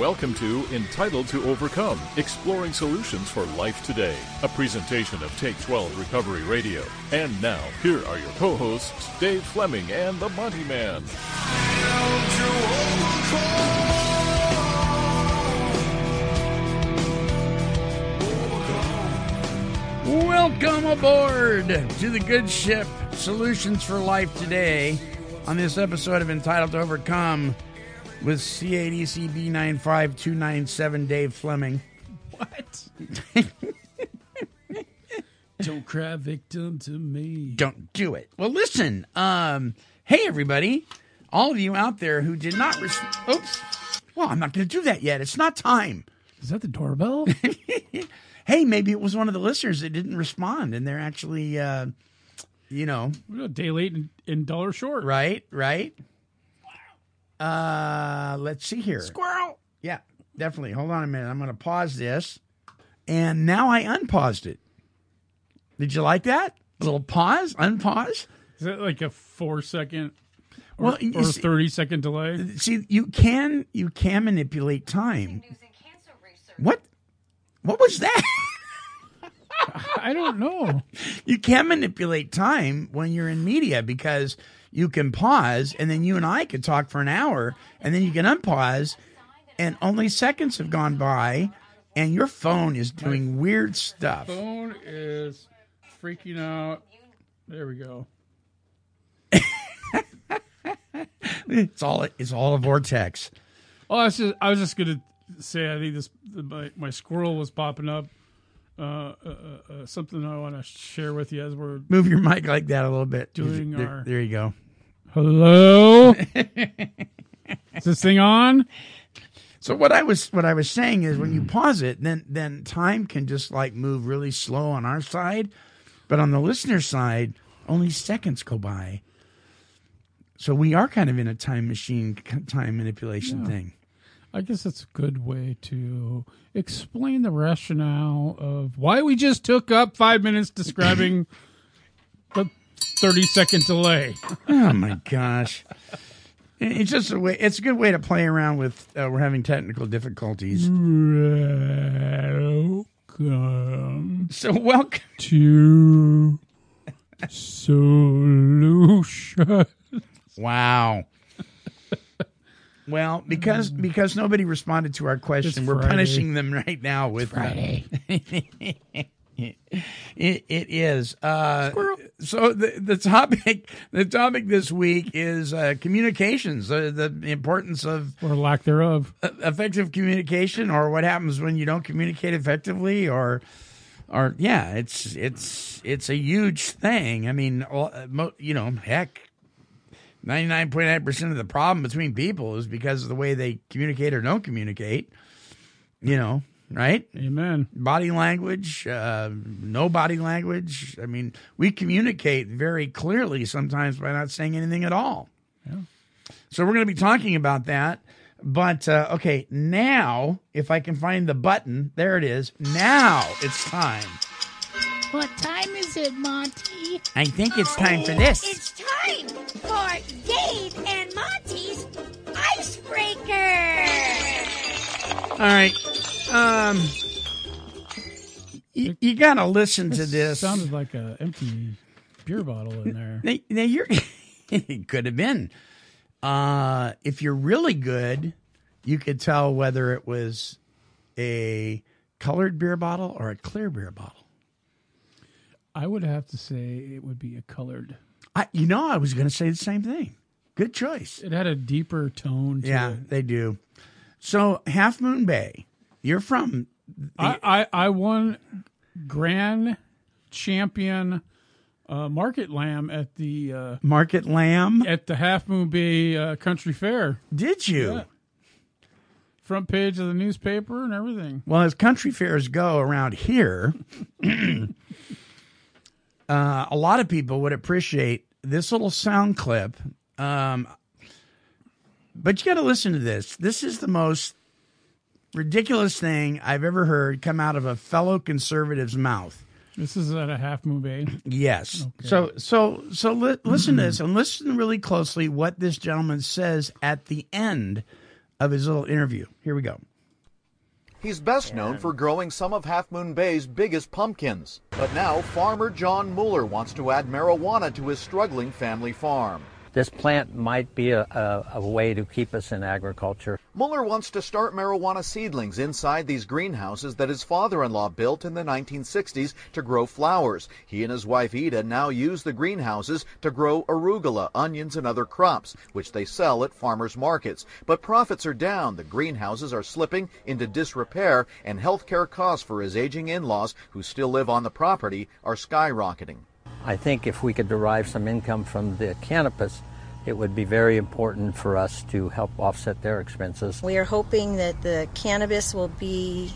Welcome to Entitled to Overcome Exploring Solutions for Life Today, a presentation of Take 12 Recovery Radio. And now, here are your co hosts, Dave Fleming and the Monty Man. Welcome aboard to the good ship Solutions for Life today on this episode of Entitled to Overcome with C8EC B95297 Dave Fleming. What? Don't cry victim to me. Don't do it. Well, listen. Um, hey, everybody. All of you out there who did not. Res- Oops. Well, I'm not going to do that yet. It's not time. Is that the doorbell? Hey, maybe it was one of the listeners that didn't respond and they're actually, uh, you know, We're a day late and, and dollar short. right, right. Uh, let's see here. Squirrel. Yeah, definitely. Hold on a minute. I'm going to pause this. And now I unpaused it. Did you like that? A little pause, unpause. Is that like a four second or, Well, or see- 30 second delay? See, you can you can manipulate time. What? What was that? I don't know. you can manipulate time when you're in media because you can pause and then you and I could talk for an hour and then you can unpause and only seconds have gone by and your phone is doing weird stuff. Phone is freaking out. There we go. It's all it's all a vortex. Oh, I was just, I was just gonna say I think this my, my squirrel was popping up. Uh, uh, uh, uh, something I want to share with you as we're Move your mic like that a little bit. Doing there, our- there you go. hello. is this thing on? So what I was what I was saying is when you pause it, then then time can just like move really slow on our side, but on the listener side, only seconds go by. So we are kind of in a time machine, time manipulation thing. I guess that's a good way to explain the rationale of why we just took up five minutes describing the 30 second delay. Oh my gosh. It's just a way. It's a good way to play around with. Uh, we're having technical difficulties. Welcome So welcome. to Solution. Wow. Well, because because nobody responded to our question, It's we're Friday. punishing them right now with Friday. it, it is. Uh, so the the topic the topic this week is uh, communications, uh, the importance of Or lack thereof. effective communication, or what happens when you don't communicate effectively, or or yeah, it's it's it's a huge thing. I mean, all- uh, you know, heck. 99.9% of the problem between people is because of the way they communicate or don't communicate. You know, right? Amen. body language, uh, no body language. I mean, we communicate very clearly sometimes by not saying anything at all. Yeah. So we're going to be talking about that. But uh, okay, now if I can find the button, there it is. Now it's time. What time is it, Monty? I think it's time for this. It's time for Dave and Monty's Icebreaker. All right. Um, you, you got to listen to this. Sounded like a empty beer bottle in there. Now, now you're it could have been. Uh, if you're really good, you could tell whether it was a colored beer bottle or a clear beer bottle. I would have to say it would be a colored. I, you know, I was going to say the same thing. Good choice. It had a deeper tone to Yeah, it. they do. So, Half Moon Bay You're from I, I I won grand champion uh, market lamb at the uh, Market Lamb. at the Half Moon Bay uh, Country Fair. Did you? Yeah. Front page of the newspaper and everything. Well, as country fairs go around here, uh, a lot of people would appreciate this little sound clip. Um, but you got to listen to this. This is the most ridiculous thing I've ever heard come out of a fellow conservative's mouth. This is at a Half Moon Bay. Yes. So so so li- listen to this and listen really closely what this gentleman says at the end of his little interview. Here we go. He's best known for growing some of Half Moon Bay's biggest pumpkins. But now, farmer John Muller wants to add marijuana to his struggling family farm. This plant might be a, a, a way to keep us in agriculture. Muller wants to start marijuana seedlings inside these greenhouses that his father in law built in the 1960s to grow flowers. He and his wife Ida now use the greenhouses to grow arugula, onions, and other crops, which they sell at farmers markets. But profits are down, the greenhouses are slipping into disrepair, and health care costs for his aging in laws who still live on the property are skyrocketing. I think if we could derive some income from the cannabis, it would be very important for us to help offset their expenses. We are hoping that the cannabis will be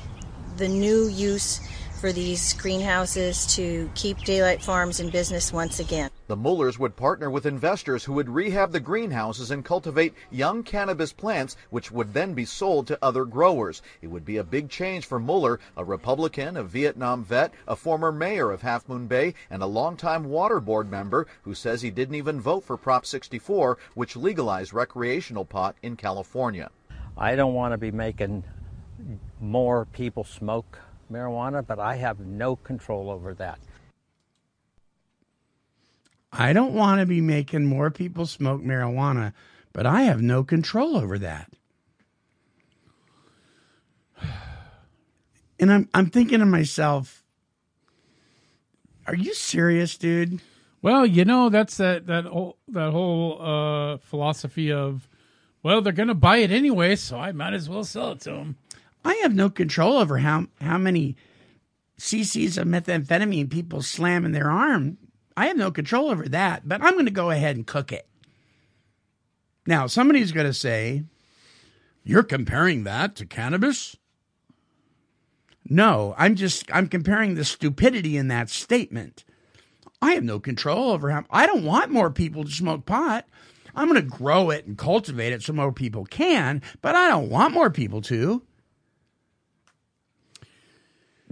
the new use for these greenhouses to keep Daylight Farms in business once again. The Mullers would partner with investors who would rehab the greenhouses and cultivate young cannabis plants, which would then be sold to other growers. It would be a big change for Muller, a Republican, a Vietnam vet, a former mayor of Half Moon Bay, and a longtime water board member who says he didn't even vote for Prop 64, which legalized recreational pot in California. I don't want to be making more people smoke marijuana, but I have no control over that. I don't want to be making more people smoke marijuana, but I have no control over that. And I'm I'm thinking to myself, are you serious, dude? Well, you know that's that that whole that whole uh, philosophy of, well, they're going to buy it anyway, so I might as well sell it to them. I have no control over how how many cc's of methamphetamine people slam in their arm. I have no control over that, but I'm going to go ahead and cook it. Now, somebody's going to say, "You're comparing that to cannabis?" No, I'm just I'm comparing the stupidity in that statement. I have no control over how I don't want more people to smoke pot. I'm going to grow it and cultivate it so more people can, but I don't want more people to.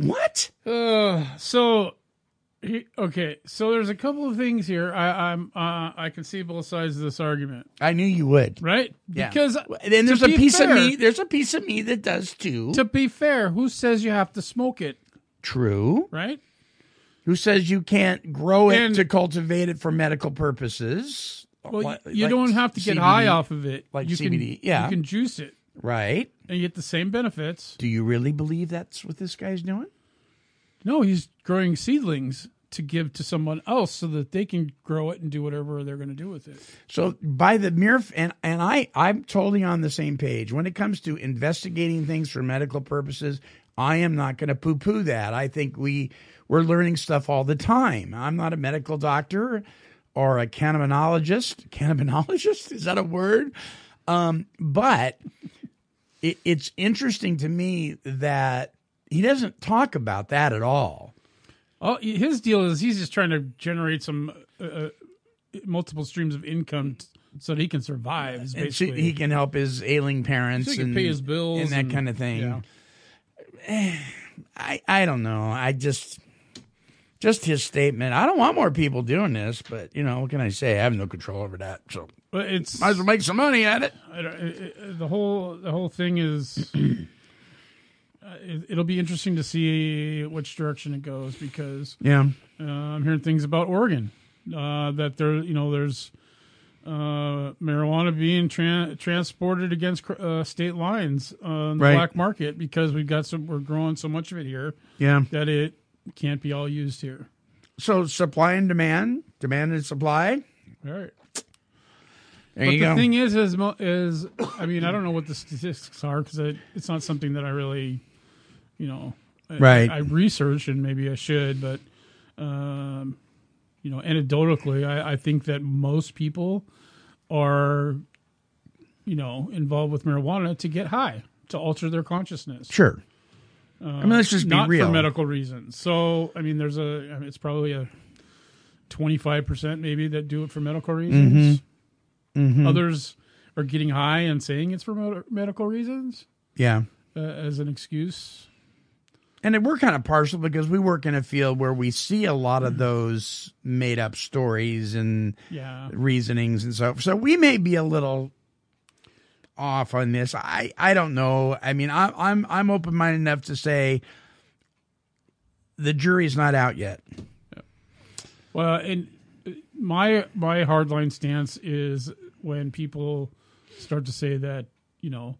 What? Uh, so, he, okay, so there's a couple of things here. I, I'm uh, I can see both sides of this argument, I knew you would. right? Yeah. Because and then there's a be piece fair- of me. There's a piece of me that does too. To be fair, who says you have to smoke it, True. right? Who says you can't grow it And- to cultivate it for medical purposes? Well, Like- you like don't have to get CBD, high off of it. like you CBD, Can, yeah. you can juice it Right? And you get the same benefits. Do you really believe that's what this guy's doing? No, he's growing seedlings to give to someone else so that they can grow it and do whatever they're going to do with it. So by the mere f- and and I I'm totally on the same page when it comes to investigating things for medical purposes. I am not going to poo poo that. I think we we're learning stuff all the time. I'm not a medical doctor or a cannabinologist. Cannabinologist is that a word? Um, but it, it's interesting to me that he doesn't talk about that at all. Well, his deal is he's just trying to generate some uh, uh, multiple streams of income t- so that he can survive. So basically he can help his ailing parents So he can and pay his bills and that and- kind of thing. yeah. I I don't know. I just just his statement. I don't want more people doing this, but you know what can I say? I have no control over that. So But it's might as well make some money at it. I don't- it- it- the whole the whole thing is. uh, it, it'll be interesting to see which direction it goes because Yeah. Uh, I'm hearing things about Oregon uh, that there, you know, there's uh, marijuana being tran- transported against uh, state lines on the Right. black market because we've got some, we're growing so much of it here Yeah. that it can't be all used here. So supply and demand, demand and supply. All right. There but the go. thing is, is, is, I mean, I don't know what the statistics are because it's not something that I really you know, Right. I, I research and maybe I should, but um, you know, anecdotally, I, I think that most people are, you know, involved with marijuana to get high, to alter their consciousness. Sure. I mean, let's just be not real. for medical reasons. So, I mean, there's a, I mean, it's probably a 25% maybe that do it for medical reasons. Mm-hmm. Others are getting high and saying it's for med- medical reasons Yeah. uh, as an excuse. And we're kind of partial because we work in a field where we see a lot of those made up stories and Yeah. reasonings and so so we may be a little off on this. I I don't know. I mean, I, I'm I'm open minded enough to say the jury's not out yet. Well, and uh, my my hardline stance is when people start to say that you know,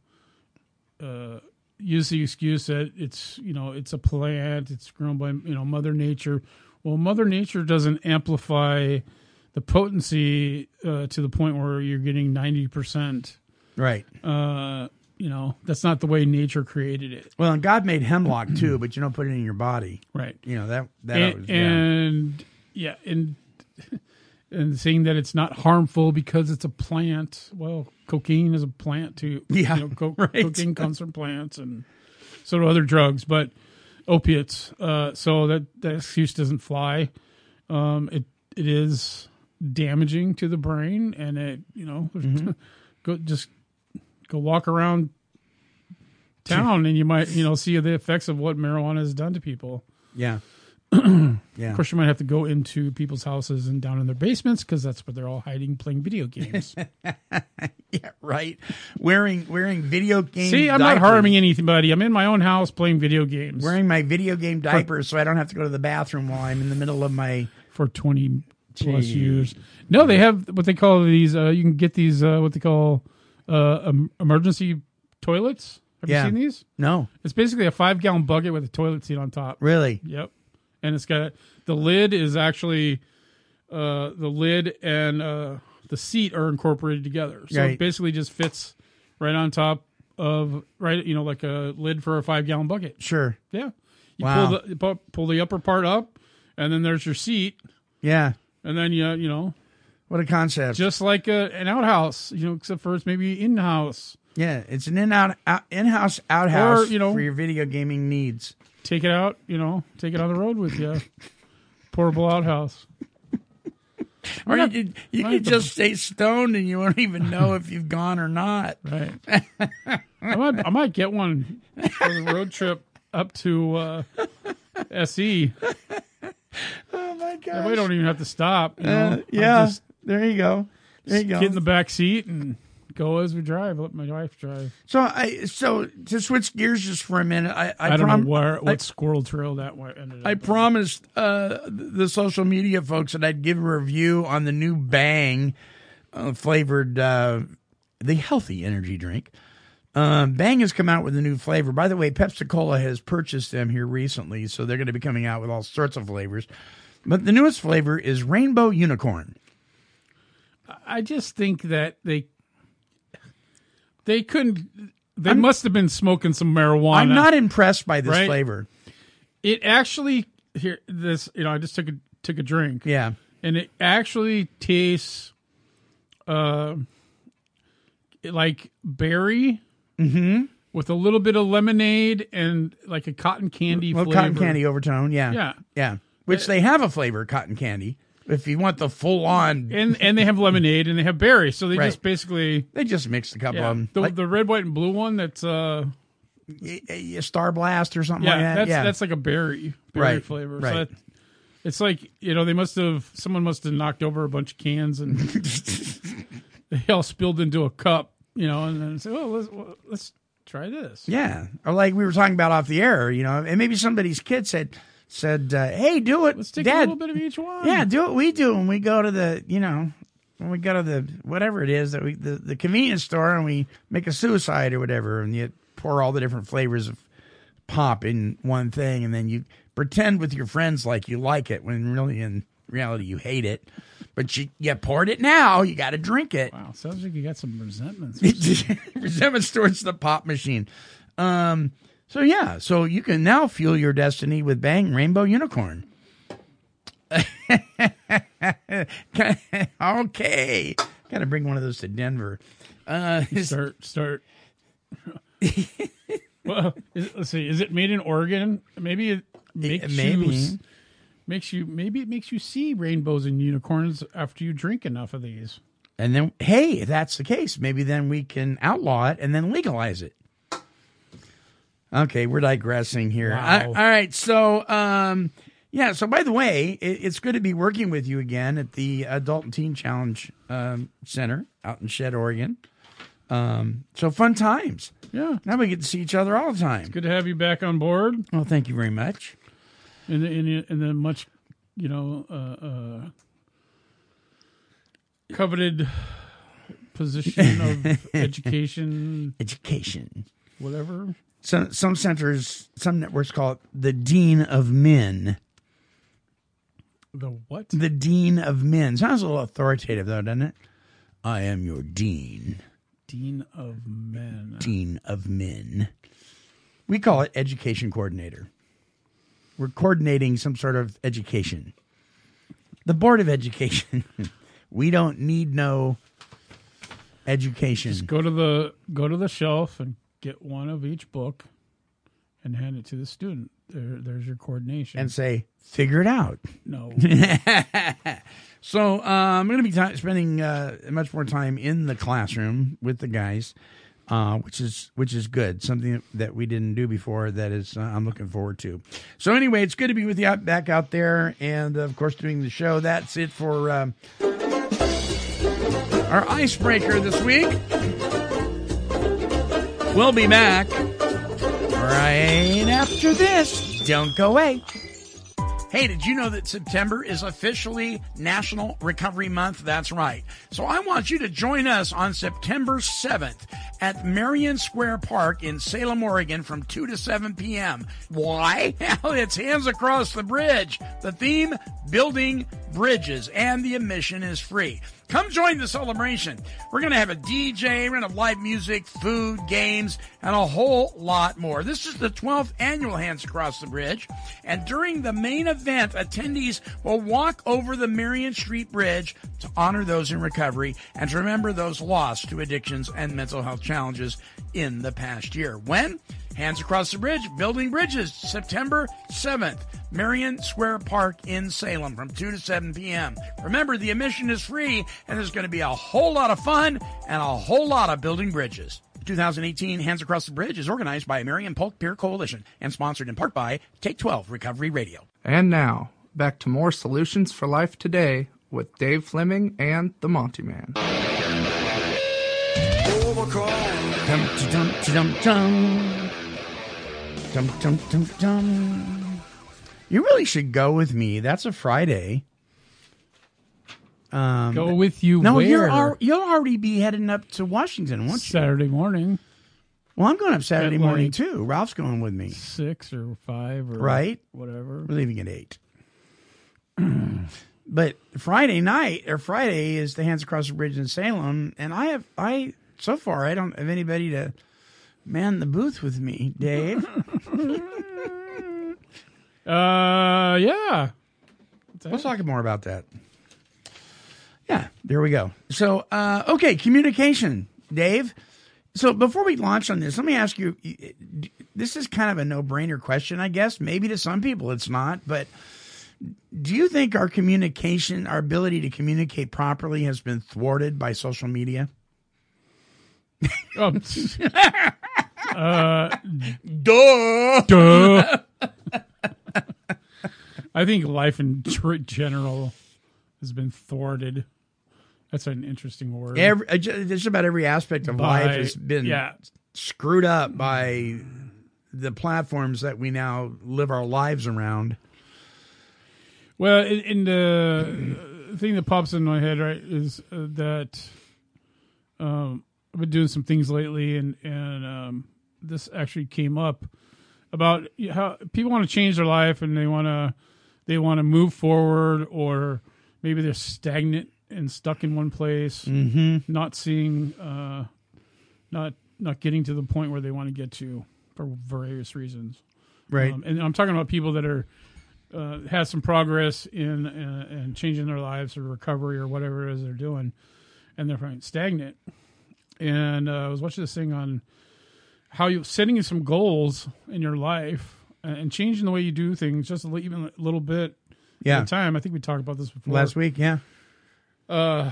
uh, use the excuse that it's you know it's a plant, it's grown by you know Mother Nature. Well, Mother Nature doesn't amplify the potency uh, to the point where you're getting ninety percent. Right. Uh, you know, that's not the way nature created it. Well, and God made hemlock too, but you don't put it in your body. Right. You know that that and, was, yeah. and yeah, and and saying that it's not harmful because it's a plant. Well, cocaine is a plant too. Yeah, you know, co- right. cocaine comes from plants, and so do other drugs, but opiates. Uh, so that that excuse doesn't fly. Um, it it is damaging to the brain, and it you know Mm-hmm. go just go walk around town, and you might you know see the effects of what marijuana has done to people. yeah. yeah. Of course, you might have to go into people's houses and down in their basements because that's where they're all hiding playing video games. Yeah, right. Wearing wearing video game. See, I'm not diapers. harming anybody. I'm in my own house playing video games Wearing my video game diapers, so I don't have to go to the bathroom while I'm in the middle of my. for 20 plus years. No, they have what they call these. Uh, you can get these uh, what they call uh, um, emergency toilets. Have Yeah. you seen these? No, It's basically a five gallon bucket with a toilet seat on top. really. Yep. And it's got the lid is actually uh the lid and uh the seat are incorporated together. So Right. it basically just fits right on top of right you know like a lid for a 5 gallon bucket. Sure. Yeah. You Wow. pull the you pull the upper part up and then there's your seat Yeah. and then you you know What a concept. just like a, an outhouse, you know, except for it's maybe in house. yeah, it's an in out, out in house outhouse Or, you know- for your video gaming needs. Take it out, you know, take it on the road with you. Portable outhouse. Or not- you, you could just stay stoned and you won't even know if you've gone or not. Right. I might I might get one for the road trip up to uh, SE. Oh my god! I don't even have to stop. You know? Uh, yeah, just there you go. There you go. get in the back seat and go as we drive. Let my wife drive. so I so to switch gears just for a minute, I I, I, don't prom- know where what I- squirrel trail that ended up. I promised uh, the social media folks that I'd give a review on the new Bang uh, flavored, uh, the healthy energy drink. Um, Bang has come out with a new flavor. By the way, Pepsi Cola has purchased them here recently, so they're going to be coming out with all sorts of flavors. But the newest flavor is Rainbow Unicorn. I just think that they they couldn't. They must have been smoking some marijuana. I'm not impressed by this Right? flavor. It actually here this you know I just took a took a drink. Yeah. and it actually tastes uh like berry Mm-hmm. with a little bit of lemonade and like a cotton candy Well, flavor. cotton candy overtone. Yeah. Yeah. Yeah. Which they have a flavor, cotton candy. If you want the full on, And and they have lemonade and they have berry, so they Right. just basically they just mixed a couple yeah. of them. The, like the red, white, and blue one that's uh a, a Star Blast or something yeah, like that. that's yeah. that's like a berry berry Right, flavor. right. So that, it's like you know they must have someone must have knocked over a bunch of cans and they all spilled into a cup, you know, and then say, "Oh, let's well, let's try this." Yeah, or like we were talking about off the air, you know, and maybe somebody's kid said said, uh, "Hey, do it, Let's take Dad. a little bit of each one. Yeah, do what we do when we go to the, you know, when we go to the whatever it is that we the, the convenience store and we make a suicide or whatever, and you pour all the different flavors of pop in one thing, and then you pretend with your friends like you like it when really in reality you hate it. But you you poured it now, you got to drink it. Wow, sounds like you got some resentments. resentments towards the pop machine. Um, So yeah, so you can now fuel your destiny with Bang Rainbow Unicorn. okay, got to bring one of those to Denver. Uh, Start start. well, is, let's see. Is it made in Oregon? Maybe it makes maybe. you makes you maybe it makes you see rainbows and unicorns after you drink enough of these. and then, hey, if that's the case, maybe then we can outlaw it and then legalize it. Okay, we're digressing here. Wow. I- all right, so um, yeah. So by the way, it, it's good to be working with you again at the Adult and Teen Challenge um, Center out in Shedd, Oregon. Um, so fun times. Yeah, Now we get to see each other all the time. good to have you back on board Well, thank you very much. in the in the, the much you know uh, uh, coveted position of education, Education. Whatever. Some some centers, some networks call it the Dean of Men. The what? The Dean of Men sounds a little authoritative, though, doesn't it? I am your Dean. Dean of Men. Dean of Men. We call it Education Coordinator. We're coordinating some sort of education. The Board of Education. we don't need no education. Just go to the go to the shelf and get one of each book, and hand it to the student. There, there's your coordination. and say, figure it out. no, So uh, I'm going to be ti spending uh, much more time in the classroom with the guys, uh, which is which is good. Something that we didn't do before. That is, uh, I'm looking forward to. So anyway, it's good to be with you out, back out there, and of course doing the show. That's it for um, our icebreaker this week. We'll be back right after this. Don't go away. Hey, did you know that September is officially National Recovery Month? That's right. So I want you to join us on September 7th at Marion Square Park in Salem, Oregon from 2 to 7 p.m. Why? Well, it's Hands Across the Bridge. The theme, Building Bridges, and the admission is free. Come join the celebration. We're going to have a DJ, we're going to have live music, food, games, and a whole lot more. This is the 12th annual Hands Across the Bridge. And during the main event, attendees will walk over the Marion Street Bridge to honor those in recovery and to remember those lost to addictions and mental health challenges in the past year. When? Hands Across the Bridge, Building Bridges, September 7th, Marion Square Park in Salem from 2 to 7 p.m. Remember, the admission is free and there's going to be a whole lot of fun and a whole lot of building bridges. 2018 Hands Across the Bridge is organized by Marion Polk Peer Coalition and sponsored in part by Take 12 Recovery Radio. And now, back to more Solutions for Life today with Dave Fleming and the Monty Man. Dum dum dum dum. Dum dum dum dum. You really should go with me. That's a Friday. Um, go with you. no, where? you're al- you'll already be heading up to Washington, won't you? Saturday morning, Well, I'm going up Saturday At morning like- too. Ralph's going with me. six or five or Right. whatever. We're leaving at eight. but Friday night or Friday is the Hands Across the Bridge in Salem, and I have I so far I don't have anybody to man the booth with me, Dave. Uh, yeah. We'll talk more about that. Yeah, there we go. So, uh, okay, communication, Dave. So before we launch on this, let me ask you. This is kind of a no-brainer question, I guess. Maybe to some people it's not, but do you think our communication, our ability to communicate properly, has been thwarted by social media? Oh, uh, Duh. duh. I think life in tr- general has been thwarted. That's an interesting word. Every, uh, just about every aspect of By- life has been yeah. screwed up by the platforms that we now live our lives around. Well, in, the thing that pops in my head, right, is uh, that um, I've been doing some things lately, and and um, this actually came up about how people want to change their life and they want to they want to move forward, or maybe they're stagnant and stuck in one place, Mm-hmm. not seeing, uh, not not getting to the point where they want to get to. for various reasons. Right. Um, and I'm talking about people that are uh, had some progress in uh, and changing their lives or recovery or whatever it is they're doing, and they're finding stagnant. And uh, I was watching this thing on how you setting some goals in your life and changing the way you do things just a even a little bit Yeah. at a time. I think we talked about this before Last week, yeah. uh,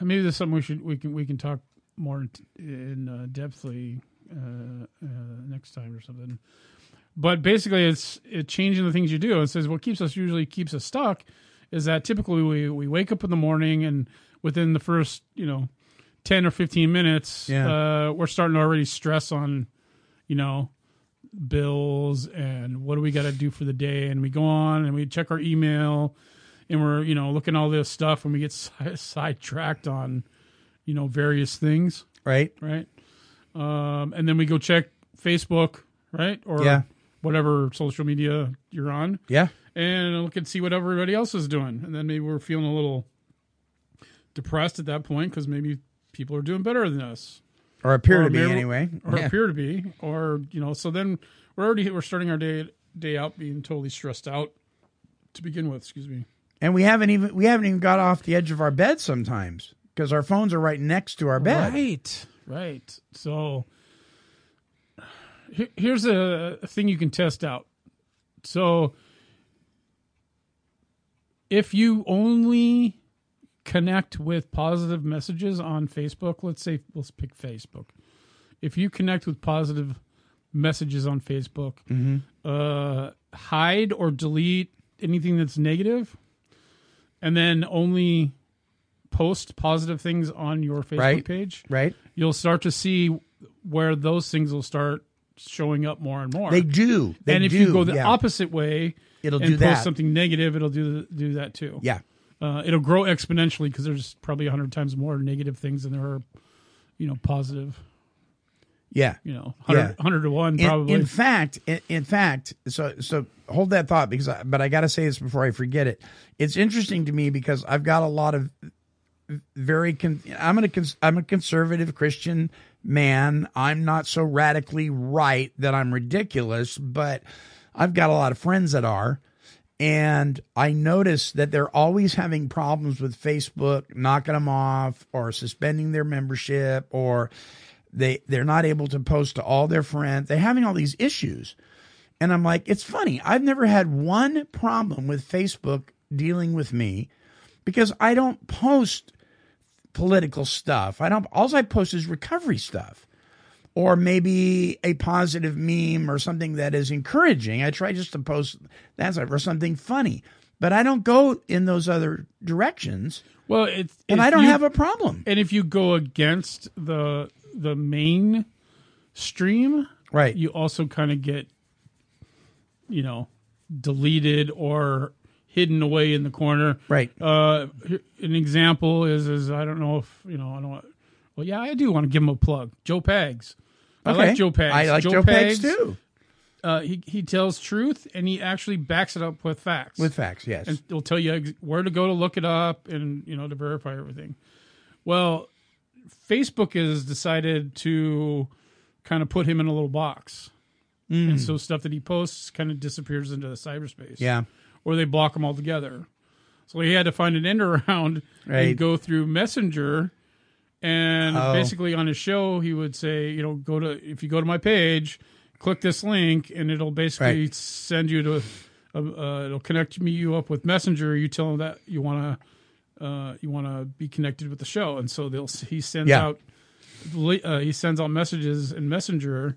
maybe there's something we should we can we can talk more in, in uh, depthly uh, uh, next time or something. But basically, it's it changing the things you do. It says what keeps us usually keeps us stuck is that typically we we wake up in the morning and within the first you know ten or fifteen minutes, Yeah. uh, we're starting to already stress on you know bills and what do we got to do for the day? And we go on and we check our email and we're you know looking at all this stuff and we get sidetracked on you know various things. Right. right? Um, and then we go check facebook right? Or Yeah. whatever social media you're on. Yeah. and look and see what everybody else is doing. And then maybe we're feeling a little depressed at that point because maybe people are doing better than us Or appear or to be anyway. or Yeah. appear to be, or you know. So then we're already we're starting our day day out being totally stressed out to begin with. Excuse me. And we haven't even we haven't even got off the edge of our bed sometimes because our phones are right next to our bed. Right, right. So here's a thing you can test out. So if you only connect with positive messages on Facebook, let's say let's pick Facebook. If you connect with positive messages on Facebook, uh, hide or delete anything that's negative, and then only post positive things on your Facebook Right. page, Right? you'll start to see where those things will start showing up more and more. They do. They and if do. you go the yeah. opposite way, It'll and do post that. something negative, it'll do do that too. Yeah. Uh, it'll grow exponentially because there's probably a hundred times more negative things than there are, you know, positive. Yeah. You know, 100, Yeah. 100 to one probably. in fact, in, in fact, so so hold that thought because, I, but I got to say this before I forget it. It's interesting to me because I've got a lot of very. Con, I'm a cons- I'm a conservative Christian man. I'm not so radically right that I'm ridiculous, but I've got a lot of friends that are. And I notice that they're always having problems with Facebook knocking them off or suspending their membership or they they're not able to post to all their friends. They're having all these issues. And I'm like, it's funny. I've never had one problem with Facebook dealing with me because I don't post political stuff. I don't all I post is recovery stuff. Or maybe a positive meme or something that is encouraging. I try just to post that or something funny. But I don't go in those other directions. well, it's And I don't you- have a problem. And if you go against the the main stream, Right. you also kind of get, you know, deleted or hidden away in the corner. Right. Uh, an example is is I don't know if you know I don't. Want, well, yeah, I do want to give him a plug. Joe Pags. I like Joe Pags. I like Joe Pags too. Uh, he he tells truth and he actually backs it up with facts. With facts, yes. and it'll tell you where to go to look it up and you know to verify everything. Well, Facebook has decided to kind of put him in a little box, and so stuff that he posts kind of disappears into the cyberspace. Mm. Yeah. or they block him altogether. So he had to find an end around Right. and go through Messenger. And Oh. basically, on his show, he would say, you know, go to if you go to my page, click this link, and it'll basically Right. send you to, uh, uh, it'll connect me you up with Messenger. You tell them that you want to, uh, you want to be connected with the show, and so they'll he sends Yeah. out, uh, he sends out messages in Messenger,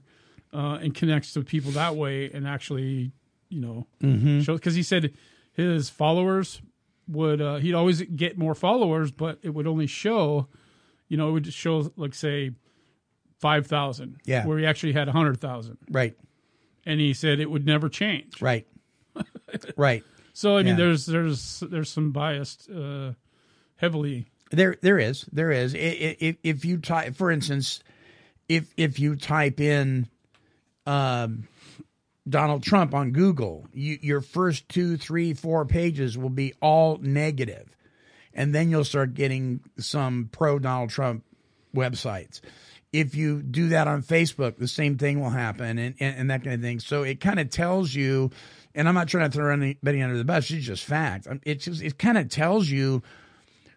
uh, and connects to people that way, and actually, you know, Mm-hmm. show because he said his followers would uh, he'd always get more followers, but it would only show, you know, it would just show like say five thousand, Yeah. where he actually had a hundred thousand, Right. and he said it would never change. Right. right. So I mean, Yeah. there's there's there's some biased uh, heavily. There, there is, there is. If if you type, for instance, if if you type in um, Donald Trump on Google, you, your first two, three, four pages will be all negative, and then you'll start getting some pro Donald Trump websites. if you do that on Facebook, the same thing will happen and, and, and that kind of thing. So it kind of tells you, and I'm not trying to throw anybody under the bus, it's just fact. It it kind of tells you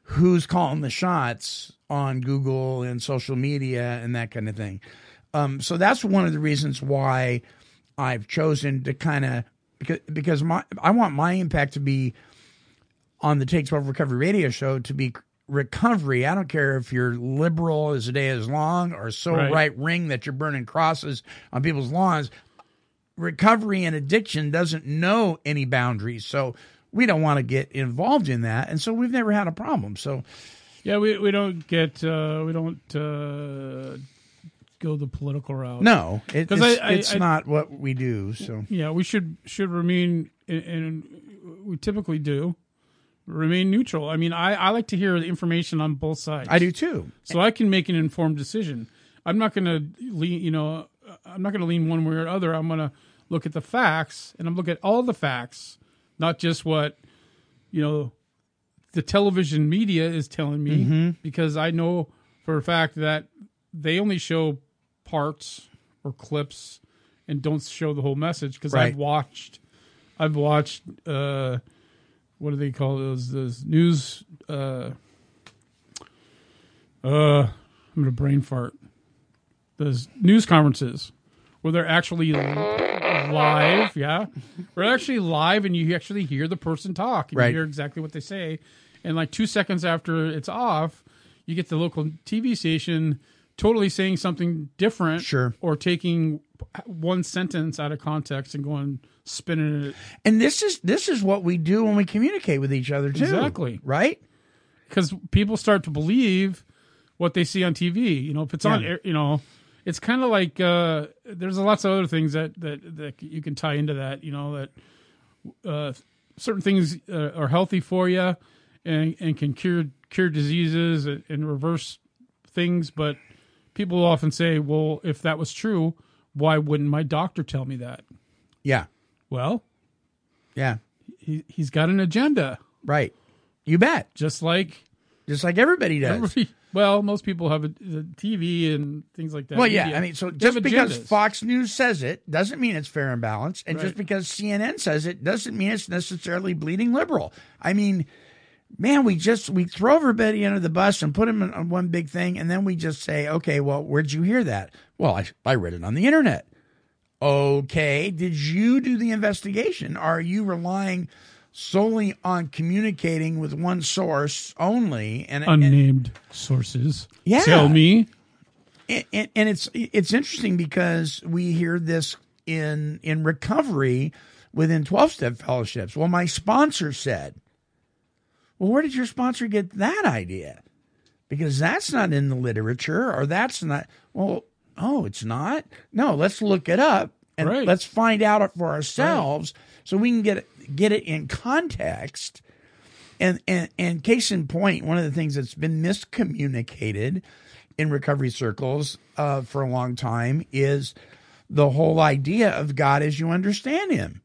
who's calling the shots on Google and social media and that kind of thing. Um, so that's one of the reasons why I've chosen to kind of because because my I want my impact to be on the Take 12 Recovery Radio Show to be recovery. I don't care if you're liberal as a day is long or so Right. wing that you're burning crosses on people's lawns. Recovery and addiction doesn't know any boundaries. So we don't want to get involved in that. And so we've never had a problem. So Yeah, we we don't get uh, we don't uh, go the political route. no, it, it's, I- I- it's I- not what we do. So Yeah, we should should remain, and we typically do remain neutral. I mean, I, I like to hear the information on both sides. I do too. so I can make an informed decision. I'm not going to lean, you know, I'm not going to lean one way or other. I'm going to look at the facts, and I'm look at all the facts, not just what you know the television media is telling me, Mm-hmm. because I know for a fact that they only show parts or clips and don't show the whole message. Because Right. I've watched, I've watched, uh, what do they call those? Those news. Uh, uh, I'm gonna brain fart. Those news conferences where they're actually live, yeah, we're actually live, and you actually hear the person talk, and Right. you hear exactly what they say, and like two seconds after it's off, you get the local TV station totally saying something different, Sure. or taking one sentence out of context and going spinning it And this is this is what we do when we communicate with each other too. Exactly. Right? because people start to believe what they see on TV. You know, if it's on, Yeah. air, you know, it's kind of like uh, there's lots of other things that, that that you can tie into that. You know that uh, certain things uh, are healthy for you and and can cure cure diseases and, and reverse things, but people often say, "Well, if that was true, why wouldn't my doctor tell me that?" Yeah. Well, Yeah. he he's got an agenda, Right. You bet. just like Just like everybody does. Everybody- well, most people have a, a TV and things like that. Well, yeah. Media. I mean, so They just because agendas. Fox News says it doesn't mean it's fair and balanced, and just because CNN says it doesn't mean it's necessarily bleeding liberal. I mean, man, we just we throw everybody under the bus and put them on on one big thing, and then we just say, okay, well, where'd you hear that? Well, I I read it on the internet. Okay, did you do the investigation? Are you relying solely on communicating with one source only? And and- unnamed sources. Yeah. tell me. and, and, and it's it's interesting because we hear this in in recovery within 12 step fellowships well my sponsor said well where did your sponsor get that idea because that's not in the literature or that's not well oh it's not no let's look it up and Right. let's find out for ourselves so we can get it, get it in context and, and and case in point, one of the things that's been miscommunicated in recovery circles uh, for a long time is the whole idea of God as you understand Him.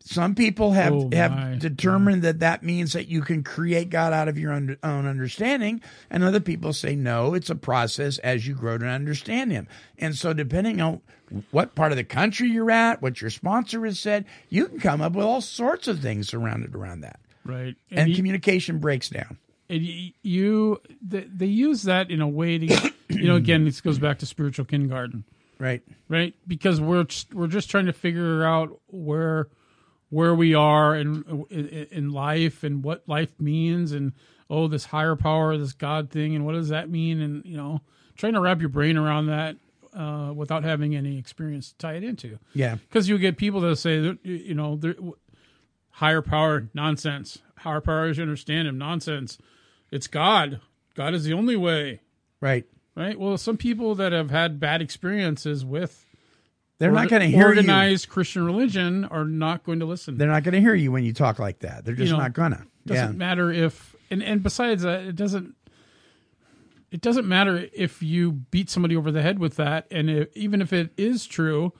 Some people have Oh, have determined that that means that you can create God out of your own understanding, and other people say no, it's a process as you grow to understand Him. And so, depending on what part of the country you're at, what your sponsor has said, you can come up with all sorts of things surrounded around that Right. and you- communication breaks down. and you they, they use that in a way to you know again this goes back to spiritual kindergarten Right. right because we're we're just trying to figure out where where we are in, in in life and what life means and oh this higher power this god thing and what does that mean? And you know trying to wrap your brain around that uh, without having any experience to tie it into. Yeah. because you get people that say that you know higher power nonsense. Higher power as you understand him nonsense. It's god. God is the only way. Right. right? Well some people that have had bad experiences with They're not going to hear you. organized christian religion are not going to listen They're not going to hear you when you talk like that. They're just You know, not going to. doesn't Yeah. matter if and and besides that it doesn't it doesn't matter if you beat somebody over the head with that and if, even if it is true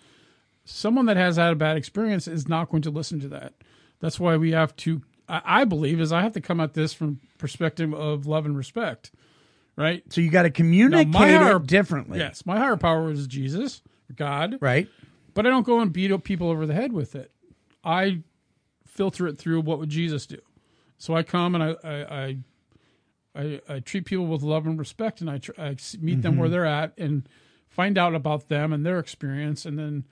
someone that has had a bad experience is not going to listen to that that's why we have to i, I believe is i have to come at this from perspective of love and respect right? So you got to Now, communicate my higher- differently. Yes, my higher power is Jesus, God, Right. but I don't go and beat up people over the head with it. I filter it through what would Jesus do. So I come and I I I, I, I treat people with love and respect, and I, tr- I meet them Mm-hmm. where they're at and find out about them and their experience, and then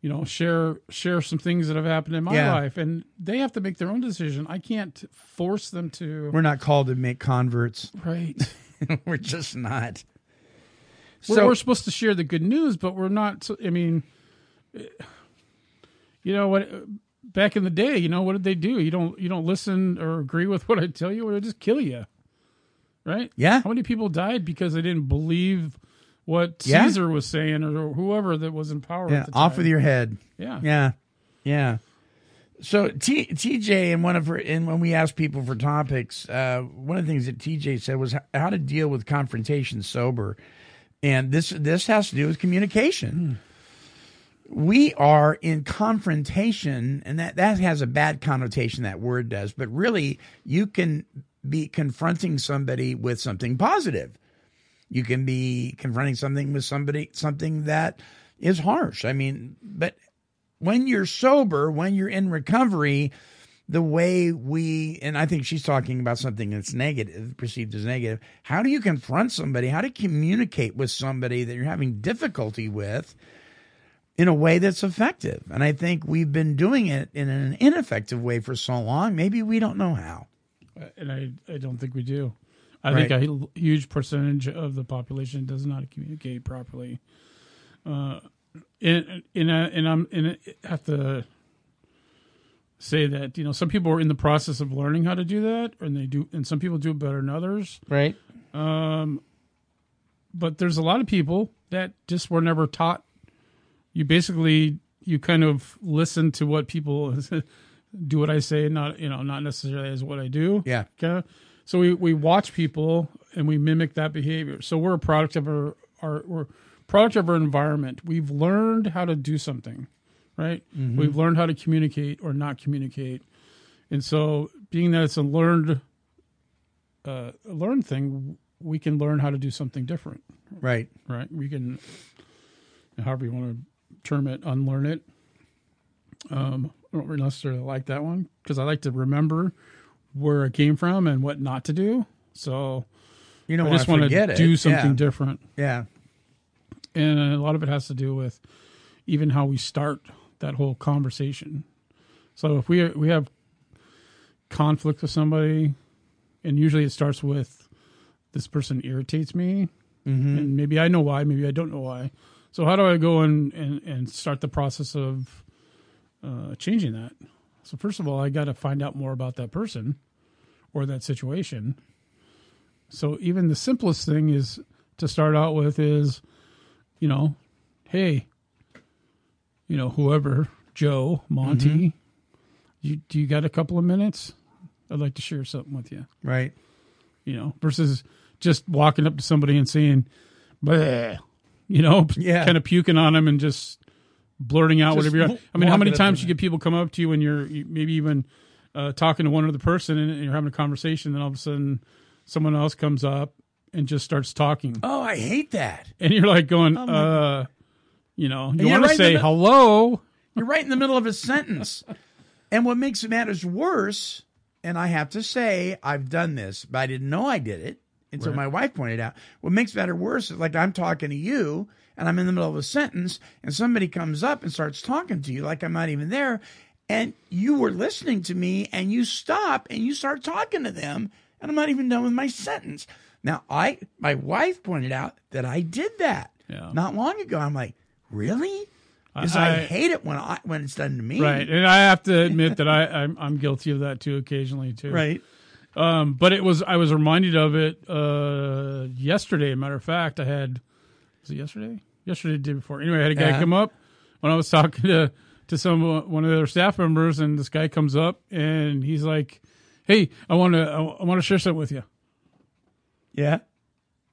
you know share share some things that have happened in my Yeah. life, and they have to make their own decision. I can't force them to. We're not called to make converts. right. We're just not. We're, we're supposed to share the good news, but we're not. I mean, eh, you know what? Back in the day, you know what did they do? You don't you don't listen or agree with what I tell you, or they just kill you, right? Yeah. How many people died because they didn't believe what Yeah. Caesar was saying, or whoever that was in power? yeah, at the off with your head. yeah. Yeah, yeah. So T, TJ and one of her and when we asked people for topics, uh, one of the things that TJ said was how to deal with confrontation sober, and this this has to do with communication. We are in confrontation, and that that has a bad connotation. That word does, but really, you can be confronting somebody with something positive. You can be confronting something with somebody something that is harsh. I mean, but when you're sober, when you're in recovery, the way we and I think she's talking about something that's negative, perceived as negative. How do you confront somebody? How to communicate with somebody that you're having difficulty with in a way that's effective? And I think we've been doing it in an ineffective way for so long. Maybe we don't know how. and I I don't think we do. I Right. think a huge percentage of the population does not communicate properly. Uh, and and I, and I'm and I have to say that you know some people are in the process of learning how to do that, and they do, and some people do it better than others. Right. Um, but there's a lot of people that just were never taught. You basically you kind of listen to what people do what I say, not you know not necessarily as what I do. Yeah. Okay. So we, we watch people and we mimic that behavior. So we're a product of our, our we're product of our environment. We've learned how to do something, right? We've learned how to communicate or not communicate. And so being that it's a learned uh, a learned thing, we can learn how to do something different, Right. right? We can however you want to term it, unlearn it. Um, I don't necessarily like that one because I like to remember where it came from and what not to do. So You don't I just want to do something yeah. different, Yeah. and a lot of it has to do with even how we start that whole conversation. So if we we have conflict with somebody, and usually it starts with this person irritates me, Mm-hmm. and maybe I know why, maybe I don't know why. So how do I go and and, and start the process of uh, changing that? So first of all, I got to find out more about that person or that situation. So even the simplest thing is to start out with is, you know, hey, you know, whoever, Joe, Monty, you do you got a couple of minutes? I'd like to share something with you Right. you know, versus just walking up to somebody and saying, Bleh, you know, Yeah. kind of puking on them and just blurting out Just whatever. You're, I mean, how many times you get people come up to you when you're maybe even uh, talking to one other person and, and you're having a conversation, and all of a sudden someone else comes up and just starts talking, Oh, I hate that. and you're like going, uh, you know, you want right to say mid- hello. You're right in the middle of a sentence. And what makes matters worse, and I have to say, I've done this, but I didn't know I did it until Right. my wife pointed out. What makes matter worse is like I'm talking to you and I'm in the middle of a sentence and somebody comes up and starts talking to you like I'm not even there. And you were listening to me and you stop and you start talking to them and I'm not even done with my sentence. Now I my wife pointed out that I did that Yeah. not long ago. I'm like, really? Because I, I- hate it when I when it's done to me. Right, and I have to admit that I I'm, I'm guilty of that too occasionally too. Right. Um, but it was I was reminded of it uh, yesterday. Matter of fact, I had was it yesterday? Yesterday, the day before. Anyway, I had a guy Yeah. come up when I was talking to to some one of the other staff members, and this guy comes up and he's like, "Hey, I want to I want to share something with you." Yeah.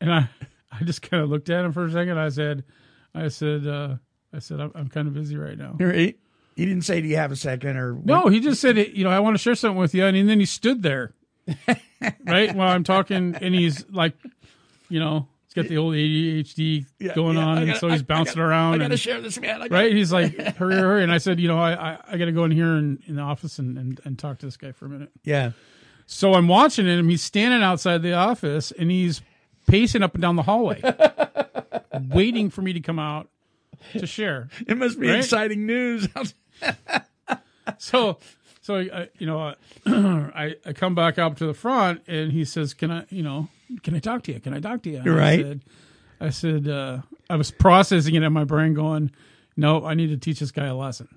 And I I just kind of looked at him for a second. I said, I said, uh, I said, I'm, I'm kind of busy right now. Right. He didn't say, "Do you have a second or No, he just said, you know, I want to share something with you, and then he stood there, right, while I'm talking, and he's like, you know, he's got the old ADHD Yeah, going yeah, on, and gotta- so he's I- I bouncing gotta- around. I got to and- share this, man. Gotta- right? He's like, hurry, hurry. And I said, you know, I, I, I got to go in here and, in the office and, and, and talk to this guy for a minute. Yeah. So I'm watching him. He's standing outside the office and he's pacing up and down the hallway, waiting for me to come out to share. It must be Right? exciting news. so so I, you know uh, I I come back up to the front and he says, "Can I, you know, can I talk to you? Can I talk to you?" And Right. I said, I said uh, I was processing it in my brain, going, "No, I need to teach this guy a lesson."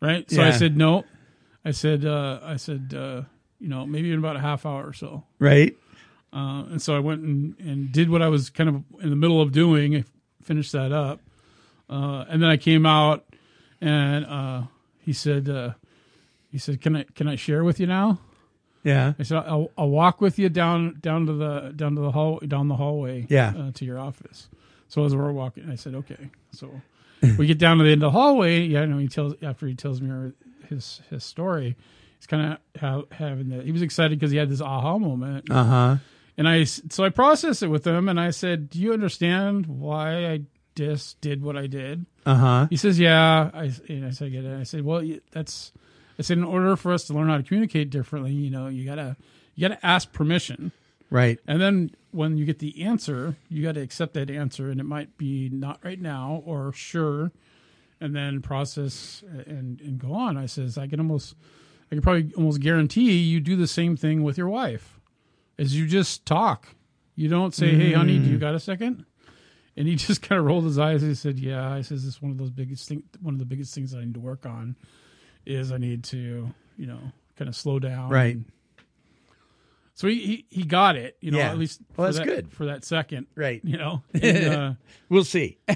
Right. So I said, "No." I said, uh, I said, uh, you know, maybe in about a half hour or so. right. Uh, and so I went and, and did what I was kind of in the middle of doing. I finished that up. Uh, and then I came out and uh, he said, uh, he said, can I, can I share with you now? Yeah. I said, I'll, I'll walk with you down, down to the, down to the hall, down the hallway, Yeah. uh, to your office. So as we're walking, I said, okay. So we get down to the end of the hallway. Yeah. I know he tells, after he tells me his, his story, he's kind of ha- having the, he was excited because he had this aha moment. Uh huh. And I, so I processed it with him and I said, Do you understand why I just did what I did? Uh huh. He says, Yeah. I, and I said, I get it. I said, Well, that's, I said, in order for us to learn how to communicate differently, you know, you gotta, you gotta ask permission. Right. And then when you get the answer, you got to accept that answer. And it might be not right now or sure. And then process and, and go on. I says, I can almost, I can probably almost guarantee you do the same thing with your wife is you just talk. You don't say, "Hey, honey, do you got a second? And he just kind of rolled his eyes. and He said, "Yeah." I says, "This is one of those biggest thing. One of the biggest things I need to work on is I need to, you know, kind of slow down." Right. And so he, he he got it. You know, Yeah. at least Well, for that's that- good. for that second. Right. You know, and, uh, We'll see.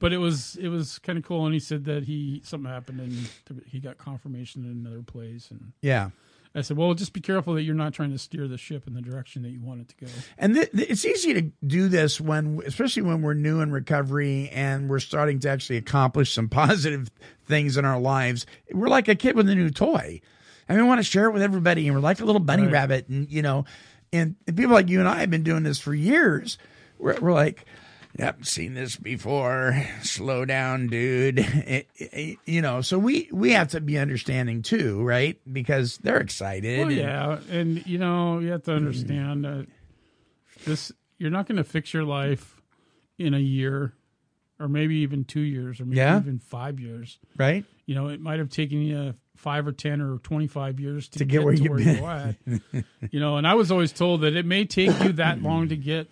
but it was it was kind of cool. And he said that he something happened and he got confirmation in another place and. Yeah. I said, "Well, just be careful that you're not trying to steer the ship in the direction that you want it to go." And th- th- it's easy to do this when, especially when we're new in recovery and we're starting to actually accomplish some positive things in our lives. We're like a kid with a new toy. And we want to share it with everybody. And we're like a little bunny Right. rabbit. And, you know, and, and people like you and I have been doing this for years. We're, we're like, Yep, seen this before. Slow down, dude. It- it- you know, so we we have to be understanding too, right? Because they're excited. Well, and- yeah, and you know you have to hmm. understand that this you're not going to fix your life in a year, or maybe even two years, or maybe Yeah. even five years. right. You know, it might have taken you five or ten or twenty five years to, To get where to you've where you're at. you know, and I was always told that it may take you that long to get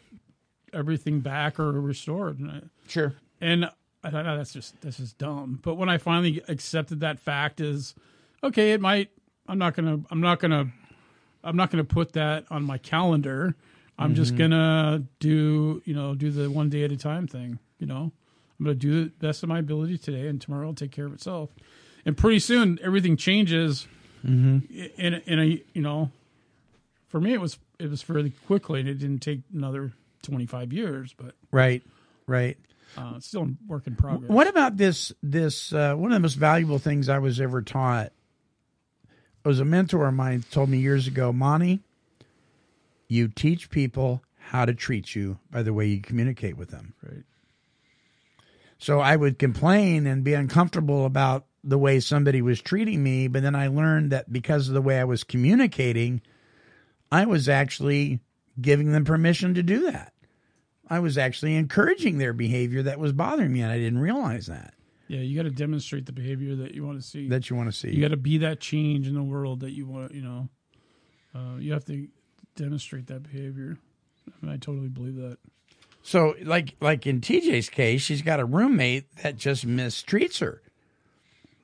everything back or restored. And I, Sure. and I thought, oh, that's just that's just dumb. But when I finally accepted that fact, is okay. It might. I'm not gonna. I'm not gonna. I'm not gonna put that on my calendar. I'm just mm-hmm. gonna do. You know, do the one day at a time thing. You know, I'm gonna do the best of my ability today, and tomorrow will take care of itself. And pretty soon, everything changes. Mm-hmm. In in a you know, for me, it was it was fairly quickly, and it didn't take another 25 years, but Right. Right. uh, still a work in progress. What about this? This uh, one of the most valuable things I was ever taught was a mentor of mine told me years ago, Monty. You teach people how to treat you by the way you communicate with them. Right. So I would complain and be uncomfortable about the way somebody was treating me, but then I learned that because of the way I was communicating, I was actually giving them permission to do that. I was actually encouraging their behavior that was bothering me, and I didn't realize that. Yeah, you got to demonstrate the behavior that you want to see. That you want to see. you got to be that change in the world that you want. You know, uh, you have to demonstrate that behavior. I, mean, I totally believe that. So, like like in TJ's case, she's got a roommate that just mistreats her.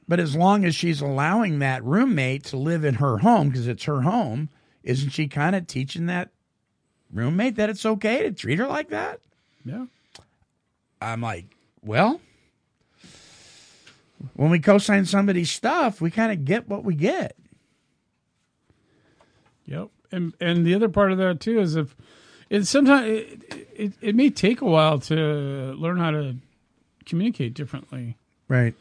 But as long as she's allowing that roommate to live in her home because it's her home, isn't she kind of teaching that roommate that it's okay to treat her like that? Yeah. I'm like, well, when we co-sign somebody's stuff, we kind of get what we get. Yep. And and the other part of that too is if it sometimes it, it it may take a while to learn how to communicate differently. Right.